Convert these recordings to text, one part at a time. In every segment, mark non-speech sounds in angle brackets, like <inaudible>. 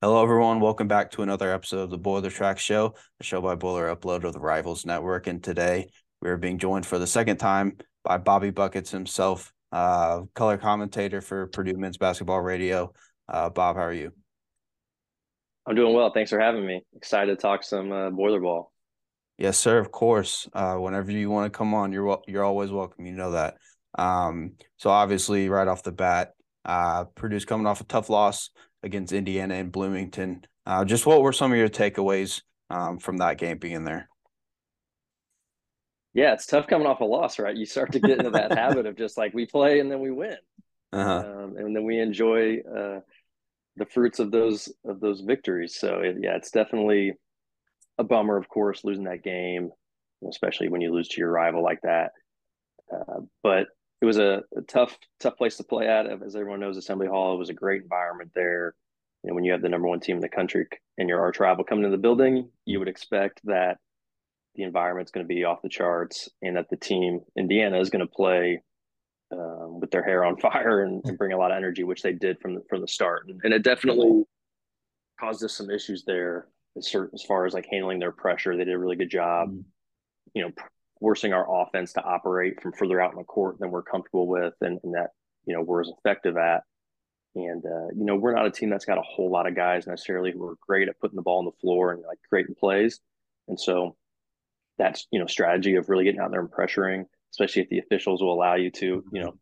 Hello, everyone. Welcome back to another episode of the Boiler Track Show, a show by Boiler Upload of the Rivals Network. And today we are being joined for the second time by Bobby Buckets himself, uh, color commentator for Purdue Men's Basketball Radio. Uh, Bob, how are you? I'm doing well. Thanks for having me. Excited to talk some uh, boiler ball. Yes, sir. Of course. Uh, whenever you want to come on, you're you're always welcome. You know that. Um, so obviously, right off the bat, uh, Purdue's coming off a tough loss against Indiana and Bloomington. Uh, just what were some of your takeaways um, from that game being there? Yeah, it's tough coming off a loss, right? You start to get into that <laughs> habit of just like we play and then we win, uh-huh. um, and then we enjoy uh, the fruits of those of those victories. So it, yeah, it's definitely a bummer, of course, losing that game, especially when you lose to your rival like that. Uh, but it was a, a, tough, tough place to play at. As everyone knows, Assembly Hall it was a great environment there. And when you have the number one team in the country and your arch rival coming to the building, you would expect that the environment's going to be off the charts and that the team Indiana is going to play um, with their hair on <laughs> fire and, and, bring a lot of energy, which they did from the, from the start. And, and it definitely caused us some issues there as, as far as like handling their pressure. They did a really good job, mm-hmm. you know, forcing our offense to operate from further out in the court than we're comfortable with and, and that, you know, we're as effective at. And, uh, you know, we're not a team that's got a whole lot of guys necessarily who are great at putting the ball on the floor and like creating plays. And so that's, you know, strategy of really getting out there and pressuring, especially if the officials will allow you to, you know,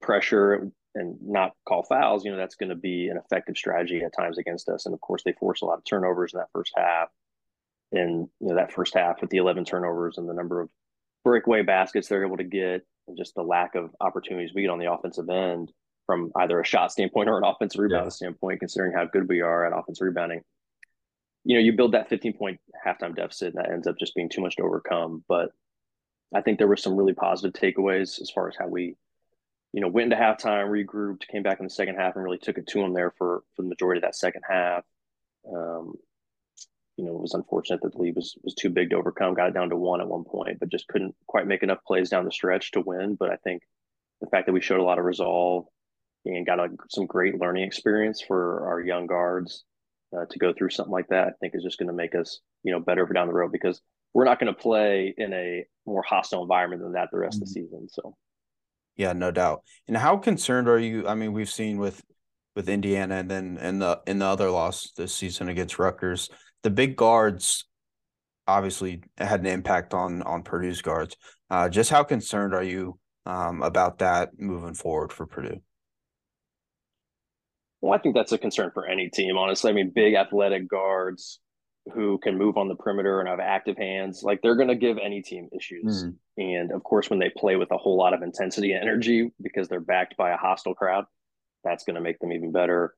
pressure and not call fouls, you know, that's going to be an effective strategy at times against us. And of course, they force a lot of turnovers in that first half. And, you know, that first half with the 11 turnovers and the number of breakaway baskets they're able to get and just the lack of opportunities we get on the offensive end from either a shot standpoint or an offensive rebound yeah. standpoint, considering how good we are at offensive rebounding. You know, you build that 15 point halftime deficit and that ends up just being too much to overcome. But I think there were some really positive takeaways as far as how we, you know, went into halftime, regrouped, came back in the second half and really took it to them there for for the majority of that second half. Um, you know, it was unfortunate that the lead was was too big to overcome. Got it down to one at one point, but just couldn't quite make enough plays down the stretch to win. But I think the fact that we showed a lot of resolve and got a, some great learning experience for our young guards uh, to go through something like that, I think is just going to make us, you know, better for down the road because we're not going to play in a more hostile environment than that the rest mm-hmm. of the mm-hmm. season. So, yeah, no doubt. And how concerned are you? I mean, we've seen with with Indiana and then in the in the other loss this season against Rutgers the big guards obviously had an impact on on Purdue's guards. Uh, just how concerned are you um, about that moving forward for Purdue? Well, I think that's a concern for any team, honestly. I mean, big athletic guards who can move on the perimeter and have active hands, like they're going to give any team issues. Mm. And of course, when they play with a whole lot of intensity and energy because they're backed by a hostile crowd, that's going to make them even better.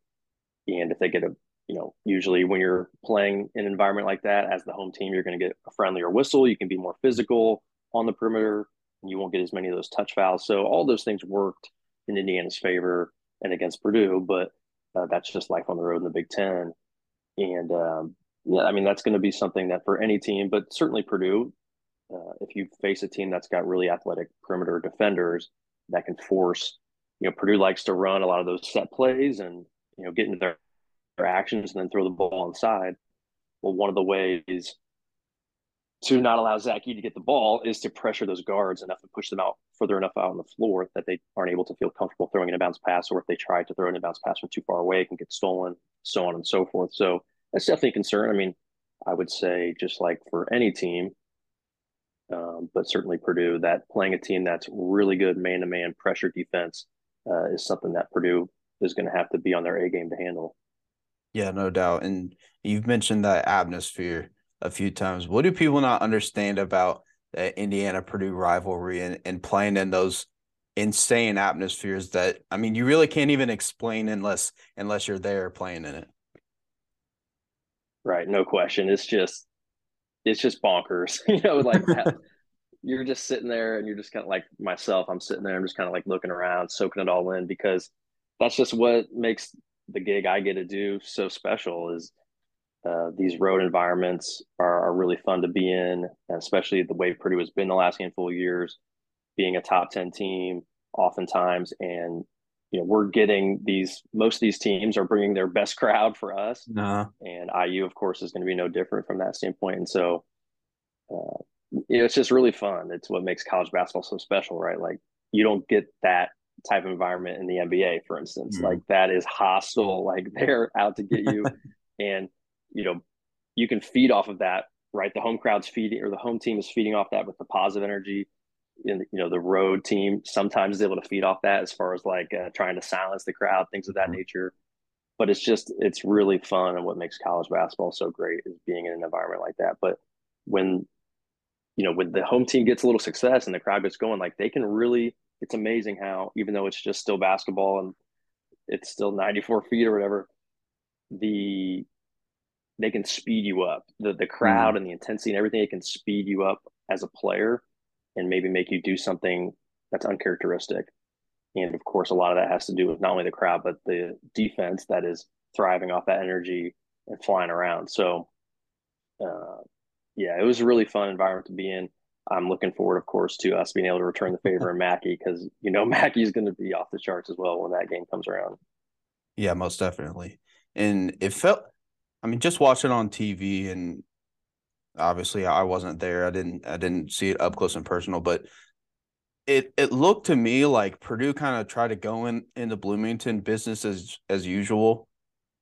And if they get a you know, usually when you're playing in an environment like that as the home team, you're going to get a friendlier whistle. You can be more physical on the perimeter, and you won't get as many of those touch fouls. So all those things worked in Indiana's favor and against Purdue, but uh, that's just life on the road in the Big Ten. And um, yeah, I mean that's going to be something that for any team, but certainly Purdue, uh, if you face a team that's got really athletic perimeter defenders that can force, you know, Purdue likes to run a lot of those set plays and you know get into their their actions and then throw the ball inside. Well, one of the ways to not allow Edey to get the ball is to pressure those guards enough to push them out further enough out on the floor that they aren't able to feel comfortable throwing an inbounds pass, or if they try to throw an inbounds pass from too far away, it can get stolen, so on and so forth. So that's definitely a concern. I mean, I would say just like for any team, um, but certainly Purdue, that playing a team that's really good man-to-man pressure defense uh, is something that Purdue is going to have to be on their A game to handle. Yeah, no doubt. And you've mentioned that atmosphere a few times. What do people not understand about the Indiana Purdue rivalry and, and playing in those insane atmospheres that I mean you really can't even explain unless unless you're there playing in it. Right, no question. It's just it's just bonkers. <laughs> you know, like <laughs> you're just sitting there and you're just kind of like myself, I'm sitting there, I'm just kind of like looking around, soaking it all in because that's just what makes the gig I get to do so special is uh, these road environments are, are, really fun to be in, especially the way Purdue has been the last handful of years, being a top 10 team oftentimes and you know we're getting these most of these teams are bringing their best crowd for us uh-huh. and iu of course is going to be no different from that standpoint and so uh, you know, it's just really fun it's what makes college basketball so special right like you don't get that type of environment in the nba for instance. Mm-hmm. like that is hostile <laughs> like they're out to get you. <laughs> And you know you can feed off of that right? The home crowd's feeding or the home team is feeding off that with the positive energy in you know the road team. Sometimes is able to feed off that as far as like uh, trying to silence the crowd things of that mm-hmm. nature. But it's just it's really fun and what makes college basketball so great is being in an environment like that. But when you know when the home team gets a little success and the crowd gets going like they can really it's amazing how even though it's just still basketball and it's still 94 feet or whatever the they can speed you up the the crowd mm. and the intensity and everything it can speed you up as a player and maybe make you do something that's uncharacteristic. And of course, a lot of that has to do with not only the crowd, but the defense that is thriving off that energy and flying around. So, uh, yeah, it was a really fun environment to be in. I'm looking forward, of course, to us being able to return the favor in <laughs> Mackey because you know <laughs> Mackey's going to be off the charts as well when that game comes around. Yeah, most definitely. And it felt, I mean, just watching on TV and obviously I wasn't there. I didn't I didn't see it up close and personal, but it it looked to me like Purdue kind of tried to go in into Bloomington business as as usual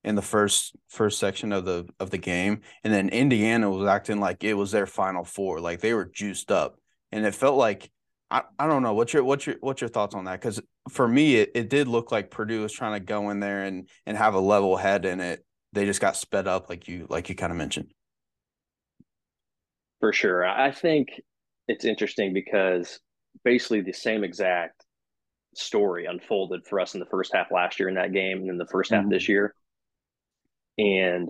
in the first first section of the of the game, and then Indiana was acting like it was their final four, like they were juiced up, and it felt like I, I don't know what's your what's your what's your thoughts on that because for me it, it did look like Purdue was trying to go in there and and have a level head in it. They just got sped up like you like you kind of mentioned. For sure. I think it's interesting because basically the same exact story unfolded for us in the first half last year in that game and in the 1st mm-hmm. half this year. And,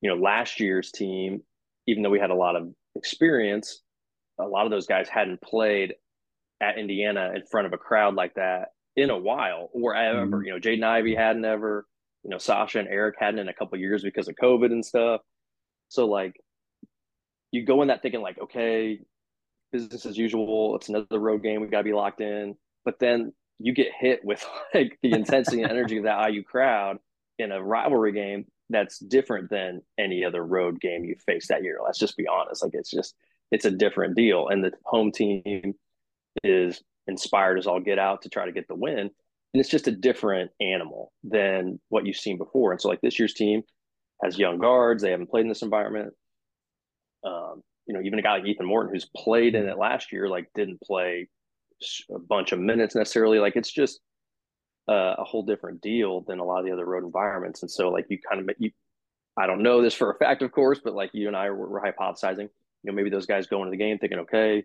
you know, last year's team, even though we had a lot of experience, a lot of those guys hadn't played at Indiana in front of a crowd like that in a while or ever. Mm-hmm. You know, Jaden Ivey hadn't ever, you know, Sasha and Eric hadn't in a couple years because of COVID and stuff. So like you go in that thinking like, okay, business as usual. It's another road game. We got to be locked in. But then you get hit with <laughs> like the intensity and energy of that IU crowd in a rivalry game that's different than any other road game you face that year. Let's just be honest. Like it's just it's a different deal. And the home team is inspired as all get out to try to get the win. And it's just a different animal than what you've seen before. And so like this year's team has young guards. They haven't played in this environment um, you know, even a guy like Ethan Morton, who's played in it last year, like didn't play a bunch of minutes necessarily. Like it's just uh, a whole different deal than a lot of the other road environments. And so, like you kind of you, I don't know this for a fact, of course, but like you and I were, were hypothesizing. You know, maybe those guys go into the game thinking, okay,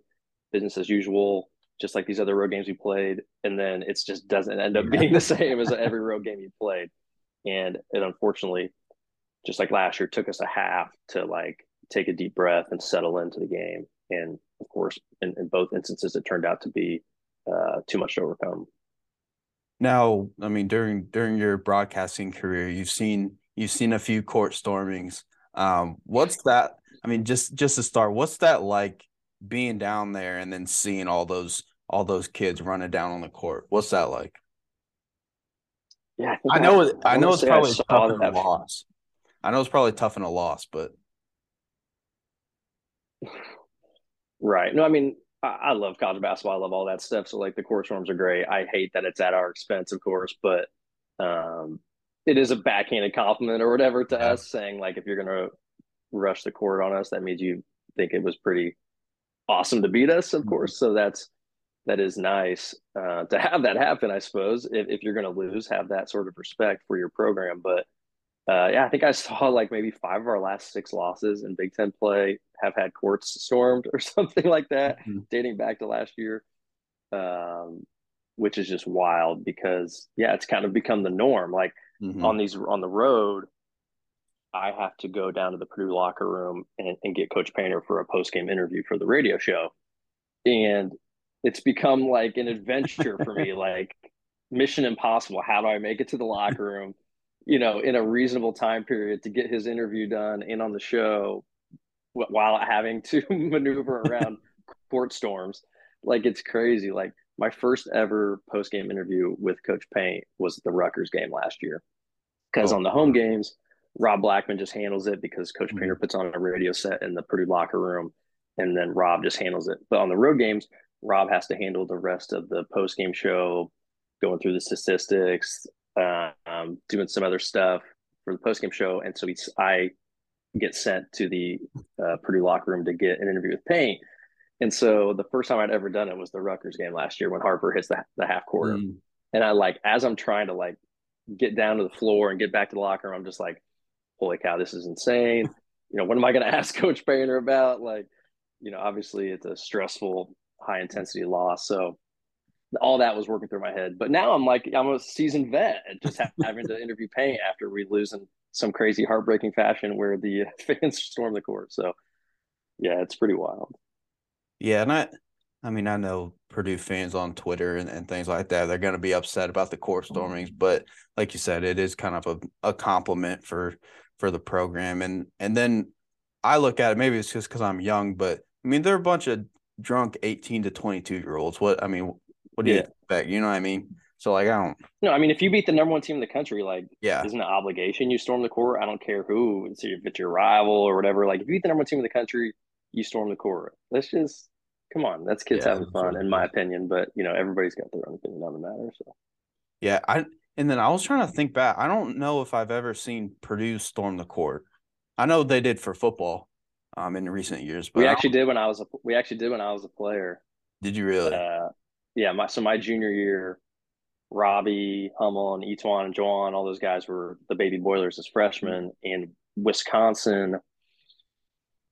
business as usual, just like these other road games we played, and then it just doesn't end up <laughs> being the same as every road game you played. And it unfortunately, just like last year, took us a half to like take a deep breath and settle into the game. And of course, in, in both instances, it turned out to be uh, too much to overcome. Now, I mean, during during your broadcasting career, you've seen you've seen a few court stormings. Um, what's that? I mean, just just to start, what's that like being down there and then seeing all those all those kids running down on the court? What's that like? Yeah, I, I know. I, I know it's probably tough in a loss. I know it's probably tough in a loss, but <sighs> Right. No, I mean, I, love college basketball. I love all that stuff. So like the court storms are great. I hate that it's at our expense, of course, but um, it is a backhanded compliment or whatever to yeah. us saying like if you're gonna rush the court on us, that means you think it was pretty awesome to beat us, of mm-hmm. course. So that's that is nice uh, to have that happen, I suppose. If, if you're going to lose, have that sort of respect for your program. But uh, yeah, I think I saw like maybe five of our last six losses in Big Ten play have had courts stormed or <laughs> something like that, mm-hmm. dating back to last year, um, which is just wild because yeah, it's kind of become the norm. Like mm-hmm. on these on the road, I have to go down to the Purdue locker room and, and get Coach Painter for a post game interview for the radio show, and it's become like an adventure for me, <laughs> like Mission Impossible. How do I make it to the locker room? You know, in a reasonable time period to get his interview done and on the show while having to <laughs> maneuver around court storms. Like it's crazy. Like my first ever post game interview with Coach Payne was the Rutgers game last year. Because oh. on the home games, Rob Blackman just handles it because Coach mm-hmm. Painter puts on a radio set in the Purdue locker room, and then Rob just handles it. But on the road games, Rob has to handle the rest of the post game show, going through the statistics, uh, um, doing some other stuff for the postgame show, and so he's I get sent to the uh, Purdue locker room to get an interview with Payne. And so the first time I'd ever done it was the Rutgers game last year when Harper hits the, the half courter. Mm. And I like, as I'm trying to like get down to the floor and get back to the locker room, I'm just like, holy cow, this is insane. You know, what am I going <laughs> to ask Coach Painter about? Like, you know, obviously it's a stressful, high intensity loss. So all that was working through my head. But now I'm like, I'm a seasoned vet and just <laughs> having to interview Payne after we lose in some crazy heartbreaking fashion where the <laughs> fans storm the court. So yeah, it's pretty wild. Yeah, and I, I mean, I know Purdue fans on Twitter and, and things like that. They're going to be upset about the court stormings, but like you said, it is kind of a, a compliment for for the program. And and then I look at it. Maybe it's just because I'm young, but I mean, they're a bunch of drunk 18 to 22 year olds. What I mean, what do yeah. you expect? You know what I mean? So like, I don't. No, I mean, if you beat the number one team in the country, like, yeah, isn't an obligation you storm the court? I don't care who, if it's your rival or whatever. Like, if you beat the number one team in the country, you storm the court. Let's just come on, that's kids yeah, having fun, in my opinion. But you know, everybody's got their own opinion on the matter. So yeah, I and then I was trying to think back. I don't know if I've ever seen Purdue storm the court. I know they did for football, um, in recent years. But we actually did when I was a we actually did when I was a player. Did you really? Uh, yeah, my so my junior year, Robbie Hummel and E'Twaun and Juwan, all those guys were the baby boilers as freshmen, and Wisconsin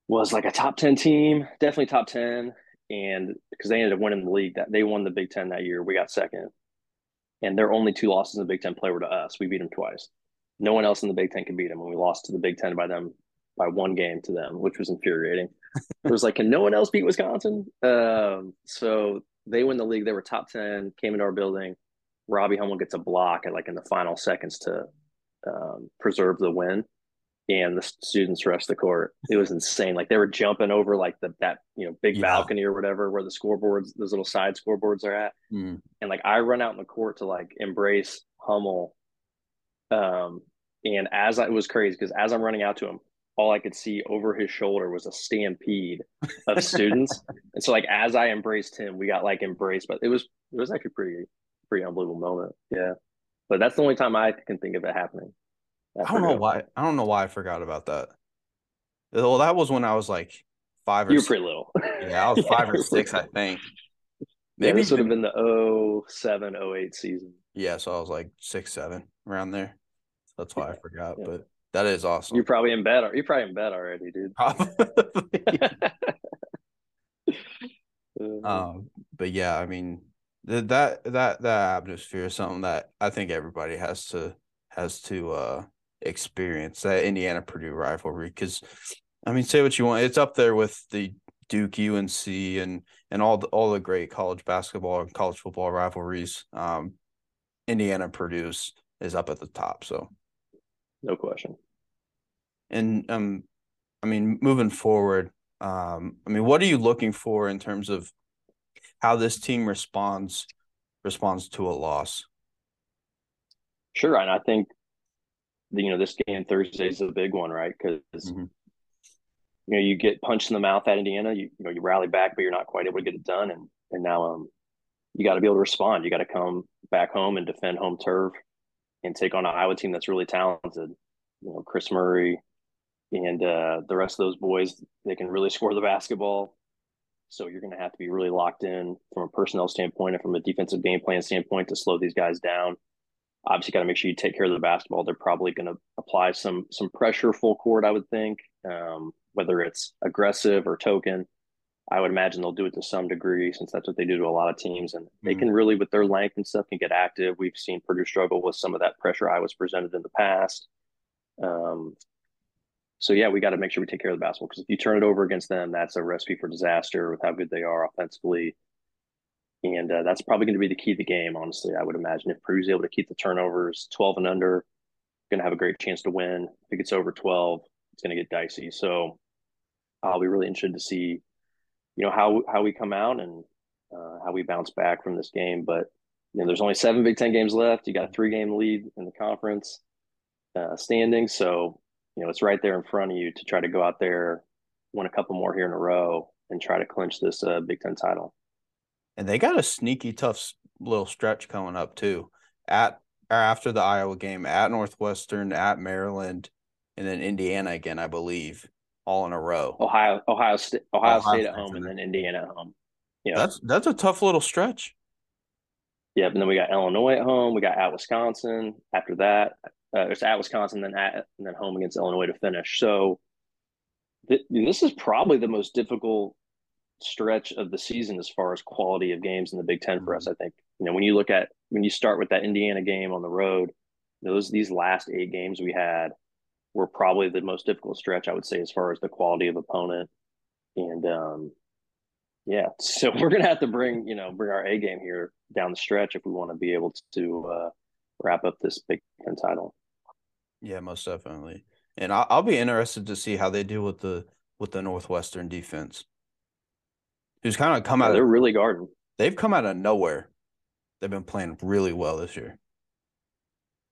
was like a top 10 team, definitely top 10 and because they ended up winning the league that they won the Big Ten that year, we got second, and their only two losses in the Big Ten play were to us. We beat them twice. No one else in the Big Ten could beat them, and we lost to the Big Ten by them by one game to them, which was infuriating. it was like, can no one else beat Wisconsin? Um, so they win the league. They were top ten, came into our building. Robbie Hummel gets a block at like in the final seconds to um, preserve the win and the students rushed the court. It was insane. Like they were jumping over like the that you know big yeah. balcony or whatever where the scoreboards, those little side scoreboards are at. Mm. And like I run out in the court to like embrace Hummel. Um, and as I, it was crazy because as I'm running out to him, all I could see over his shoulder was a stampede of students. <laughs> and so like as I embraced him, we got like embraced, but it was it was actually pretty pretty unbelievable moment. Yeah. But that's the only time I can think of it happening. I don't know why. I don't know why I forgot about that. Well, that was when I was like five or you were pretty little. <laughs> Yeah, I was five or <laughs> six, I think. Maybe yeah, this would have been the 07, 08 season. Yeah, so I was like six, seven around there. That's why I forgot. Yeah. But that is awesome. You're probably in bed. You're probably in bed already, dude. <laughs> <laughs> um, but yeah, I mean that that that atmosphere is something that I think everybody has to has to uh experience that Indiana Purdue rivalry because I mean say what you want it's up there with the Duke UNC and and all the all the great college basketball and college football rivalries um Indiana Purdue is up at the top so no question and um I mean moving forward um I mean what are you looking for in terms of how this team responds responds to a loss Sure, and I think you know this game Thursday is a big one, right? Because mm-hmm. you know you get punched in the mouth at Indiana, you, you know you rally back, but you're not quite able to get it done, and and now um you got to be able to respond. You got to come back home and defend home turf and take on an Iowa team that's really talented. You know Kris Murray and uh, the rest of those boys, they can really score the basketball. So you're going to have to be really locked in from a personnel standpoint and from a defensive game plan standpoint to slow these guys down obviously got to make sure you take care of the basketball. They're probably going to apply some some pressure full court, I would think, um, whether it's aggressive or token. I would imagine they'll do it to some degree since that's what they do to a lot of teams, and mm-hmm. they can really, with their length and stuff, can get active. We've seen Purdue struggle with some of that pressure I was presented in the past. Um, so yeah, we got to make sure we take care of the basketball because if you turn it over against them, that's a recipe for disaster with how good they are offensively and uh, that's probably going to be the key to the game. Honestly, I would imagine if Purdue's able to keep the turnovers 12 and under, going to have a great chance to win. If it gets over 12, it's going to get dicey. So I'll be really interested to see, you know, how how we come out and uh, how we bounce back from this game. But you know, there's only seven Big Ten games left. You got a three game lead in the conference uh, standing, so you know it's right there in front of you to try to go out there, win a couple more here in a row, and try to clinch this uh, Big Ten title. And they got a sneaky tough little stretch coming up too. At or after the Iowa game, at Northwestern, at Maryland, and then Indiana again, I believe, all in a row. Ohio, Ohio State, Ohio, Ohio State at home, and then Indiana at home. Yeah, that's that's a tough little stretch. Yep, and then we got Illinois at home. We got at Wisconsin. After that, uh, it's at Wisconsin, then at and then home against Illinois to finish. So th- this is probably the most difficult stretch of the season as far as quality of games in the Big Ten for us. Mm-hmm. I think you know when you look at when you start with that Indiana game on the road, those these last eight games we had were probably the most difficult stretch I would say as far as the quality of opponent. And um, yeah, <laughs> so we're gonna have to bring you know bring our A game here down the stretch if we want to be able to uh, wrap up this Big Ten title. Yeah, most definitely. And I'll, I'll be interested to see how they deal with the with the Northwestern defense who's kind of come yeah, out. They're of, really guarding. They've come out of nowhere. They've been playing really well this year.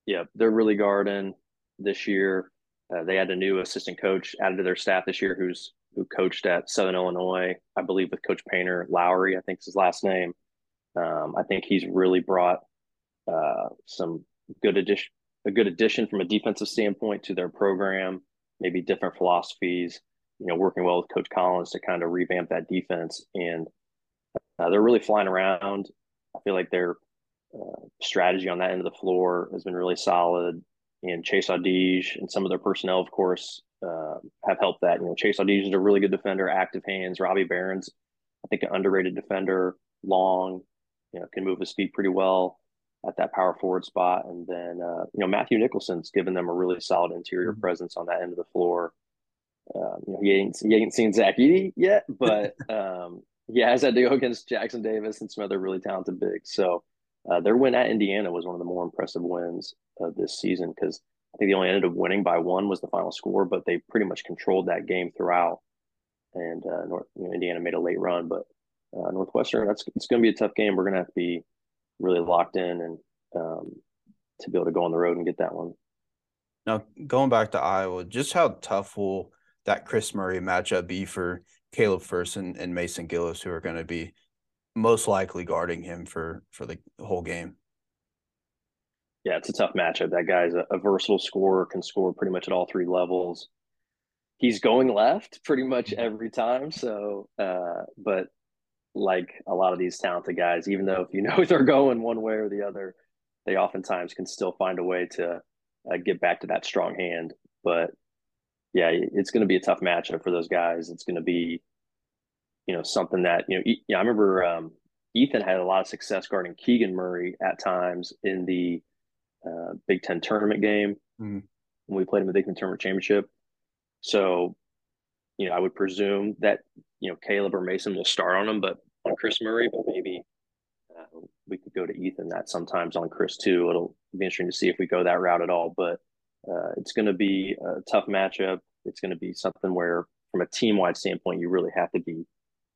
Yeah, they're really guarding this year. Uh, they had a new assistant coach added to their staff this year, who's who coached at Southern Illinois, I believe, with Coach Painter Lowery. I think is his last name. Um, I think he's really brought uh, some good addition, a good addition from a defensive standpoint to their program. Maybe different philosophies you know, working well with Coach Collins to kind of revamp that defense. And uh, they're really flying around. I feel like their uh, strategy on that end of the floor has been really solid. And Chase Audige and some of their personnel, of course, uh, have helped that. You know, Chase Audige is a really good defender, active hands. Robbie Beran's, I think, an underrated defender, long, you know, can move his feet pretty well at that power forward spot. And then, uh, you know, Matthew Nicholson's given them a really solid interior mm-hmm. presence on that end of the floor. Um, you know, he ain't he ain't seen Zach Edey yet, but <laughs> um, he has had to go against Jackson Davis and some other really talented bigs. So uh, their win at Indiana was one of the more impressive wins of this season because I think they only ended up winning by one was the final score, but they pretty much controlled that game throughout. And uh, North you know, Indiana made a late run, but uh, Northwestern that's it's going to be a tough game. We're going to have to be really locked in and um, to be able to go on the road and get that one. Now going back to Iowa, just how tough will that Kris Murray matchup be for Caleb Furst and, and Mason Gillis, who are going to be most likely guarding him for for the whole game. Yeah, it's a tough matchup. That guy's a, a versatile scorer, can score pretty much at all three levels. He's going left pretty much every time. So, uh, but like a lot of these talented guys, even though if you <laughs> know they're going one way or the other, they oftentimes can still find a way to uh, get back to that strong hand. But yeah, it's going to be a tough matchup for those guys. It's going to be, you know, something that you know. Yeah, I remember um, Ethan had a lot of success guarding Keegan Murray at times in the uh, Big Ten tournament game mm-hmm. when we played in the Big Ten tournament championship. So, you know, I would presume that you know Caleb or Mason will start on him, but on Kris Murray, but maybe uh, we could go to Ethan that sometimes on Kris too. It'll be interesting to see if we go that route at all, but uh, it's going to be a tough matchup. It's going to be something where, from a team wide standpoint, you really have to be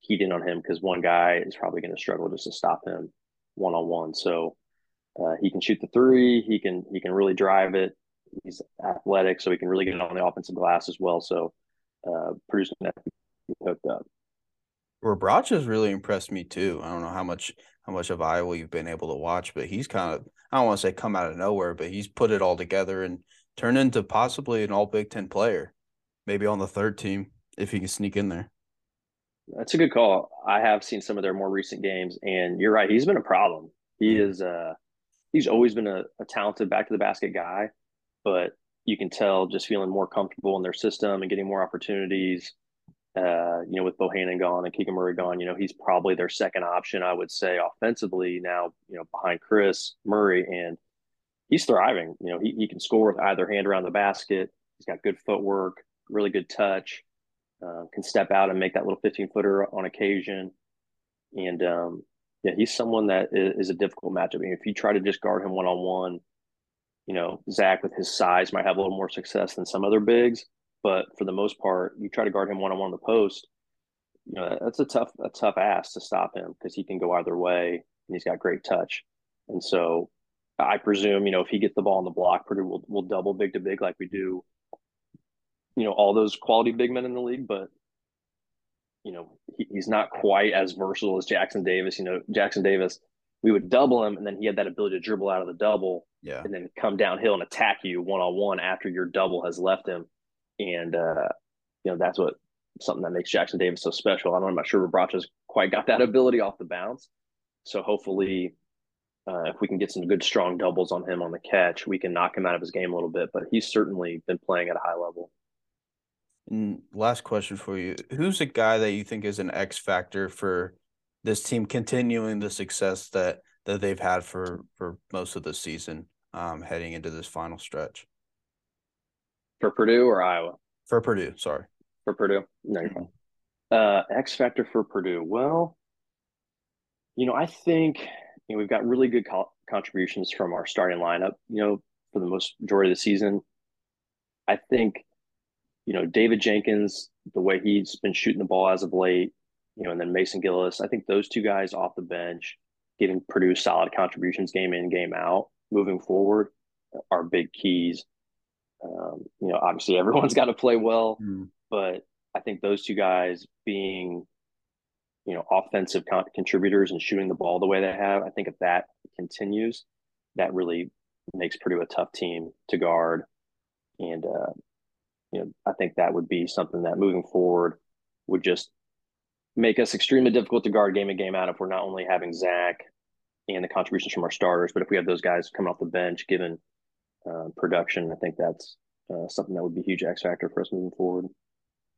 keyed in on him because one guy is probably going to struggle just to stop him one on one. So uh, he can shoot the three. He can he can really drive it. He's athletic, so he can really get it on the offensive glass as well. So uh, Purdue's be hooked up. Rebraca has really impressed me too. I don't know how much how much of Iowa you've been able to watch, but he's kind of I don't want to say come out of nowhere, but he's put it all together and turned into possibly an all Big Ten player, maybe on the third team if he can sneak in there. That's a good call. I have seen some of their more recent games, and you're right. He's been a problem. He is. Uh, he's always been a, a talented back to the basket guy, but you can tell just feeling more comfortable in their system and getting more opportunities. Uh, you know, with Bohannon gone and Keegan Murray gone, you know, he's probably their second option, I would say, offensively now, you know, behind Kris Murray. And he's thriving. You know, he, he can score with either hand around the basket. He's got good footwork, really good touch, uh, can step out and make that little 15 footer on occasion. And um, yeah, he's someone that is, a difficult matchup. I mean, if you try to just guard him one on one, you know, Zach with his size might have a little more success than some other bigs. But for the most part, you try to guard him one on one on the post, you know that's a tough a tough ass to stop him because he can go either way and he's got great touch. And so I presume you know if he gets the ball on the block, Purdue will will double big to big like we do. You know all those quality big men in the league, but you know he, he's not quite as versatile as Jackson Davis. You know Jackson Davis, we would double him, and then he had that ability to dribble out of the double, yeah, and then come downhill and attack you one on one after your double has left him. And uh, you know that's what something that makes Jackson Davis so special. I'm not sure Rebraca's quite got that ability off the bounce. So hopefully, uh, if we can get some good strong doubles on him on the catch, we can knock him out of his game a little bit. But he's certainly been playing at a high level. And last question for you: Who's a guy that you think is an X factor for this team continuing the success that that they've had for for most of the season, um, heading into this final stretch? For Purdue or Iowa? For Purdue, sorry for Purdue? No, you're fine. Uh, X factor for Purdue. Well, you know, I think you know we've got really good co- contributions from our starting lineup. You know, for the most majority of the season, I think you know David Jenkins, the way he's been shooting the ball as of late, you know, and then Mason Gillis. I think those two guys off the bench, giving Purdue solid contributions game in game out, moving forward, are big keys. Um, you know, obviously everyone's got to play well, mm but I think those two guys being, you know, offensive con- contributors and shooting the ball the way they have, I think if that continues, that really makes Purdue a tough team to guard. And, uh, you know, I think that would be something that moving forward would just make us extremely difficult to guard game in, game out if we're not only having Zach and the contributions from our starters, but if we have those guys coming off the bench, given uh, production, I think that's uh, something that would be a huge X factor for us moving forward.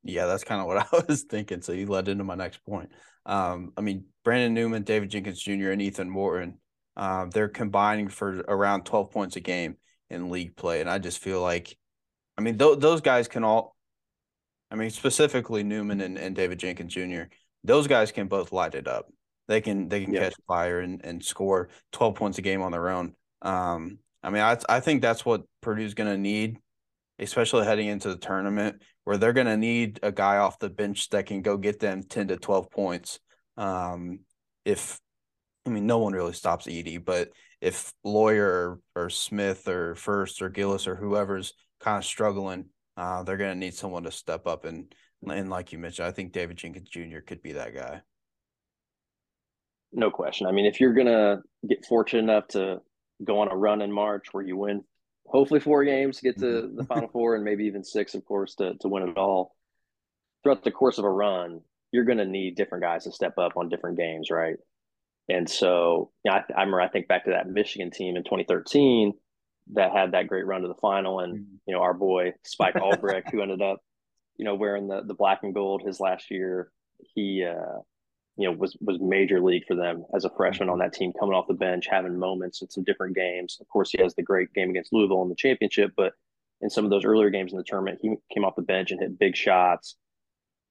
Yeah, that's kind of what <laughs> I was thinking. So you led into my next point. Um, I mean, Brandon Newman, David Jenkins Jr., and Ethan Morton, uh, they're combining for around 12 points a game in league play. And I just feel like, I mean, th- those guys can all, I mean, specifically Newman and, and David Jenkins Jr., those guys can both light it up. They can they can catch fire and, and score 12 points a game on their own. Um, I mean, I I think that's what Purdue's going to need especially heading into the tournament where they're going to need a guy off the bench that can go get them 10 to 12 points. Um, if, I mean, no one really stops Edey, but if Loyer or, or Smith or Furst or Gillis or whoever's kind of struggling, uh, they're going to need someone to step up. And, and like you mentioned, I think David Jenkins Jr. could be that guy. No question. I mean, if you're going to get fortunate enough to go on a run in March where you win hopefully four games to get to mm-hmm. the final four and maybe even six, of course, to, to win it all. Throughout the course of a run, you're going to need different guys to step up on different games, right? And so, you know, I, I remember I think back to that Michigan team in 2013 that had that great run to the final, and mm-hmm. you know our boy Spike <laughs> Albrecht, who ended up, you know, wearing the the black and gold his last year. He uh, you know, was was major league for them as a freshman on that team, coming off the bench, having moments in some different games. Of course, he has the great game against Louisville in the championship, but in some of those earlier games in the tournament, he came off the bench and hit big shots.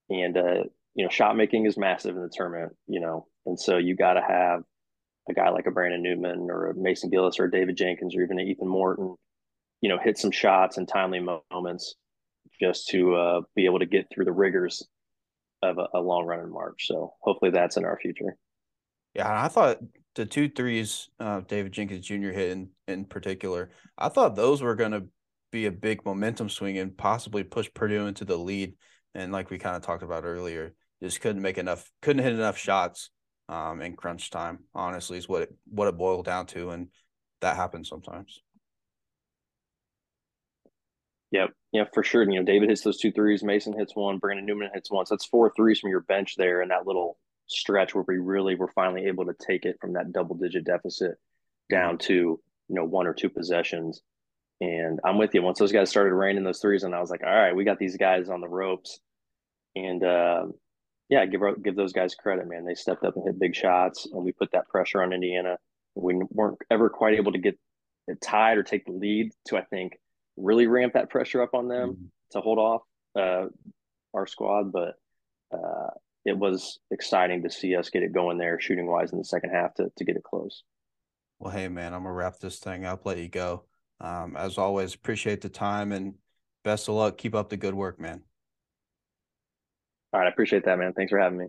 And uh, you know, shot making is massive in the tournament, you know, and so you got to have a guy like a Brandon Newman or a Mason Gillis or a David Jenkins or even an Ethan Morton, you know, hit some shots in timely moments just to uh, be able to get through the rigors of a, a long run in March. So hopefully that's in our future. Yeah, I thought the two threes uh, David Jenkins Jr. hit in, in particular, I thought those were going to be a big momentum swing and possibly push Purdue into the lead. And like we kind of talked about earlier, just couldn't make enough, couldn't hit enough shots um, in crunch time. Honestly, is what it what it boiled down to, and that happens sometimes. Yep. Yeah, for sure. You know, David hits those two threes, Mason hits one, Brandon Newman hits one. So that's four threes from your bench there in that little stretch where we really were finally able to take it from that double digit deficit down to, you know, one or two possessions. And I'm with you. Once those guys started raining those threes, and I was like, all right, we got these guys on the ropes. And uh, yeah, give give those guys credit, man. They stepped up and hit big shots, and we put that pressure on Indiana. We weren't ever quite able to get it tied or take the lead to, I think, really ramp that pressure up on them mm-hmm. to hold off uh, our squad. But uh, it was exciting to see us get it going there, shooting wise in the second half to to get it close. Well, hey man, I'm gonna wrap this thing up. Let you go. Um, as always, appreciate the time and best of luck. Keep up the good work, man. All right, I appreciate that, man. Thanks for having me.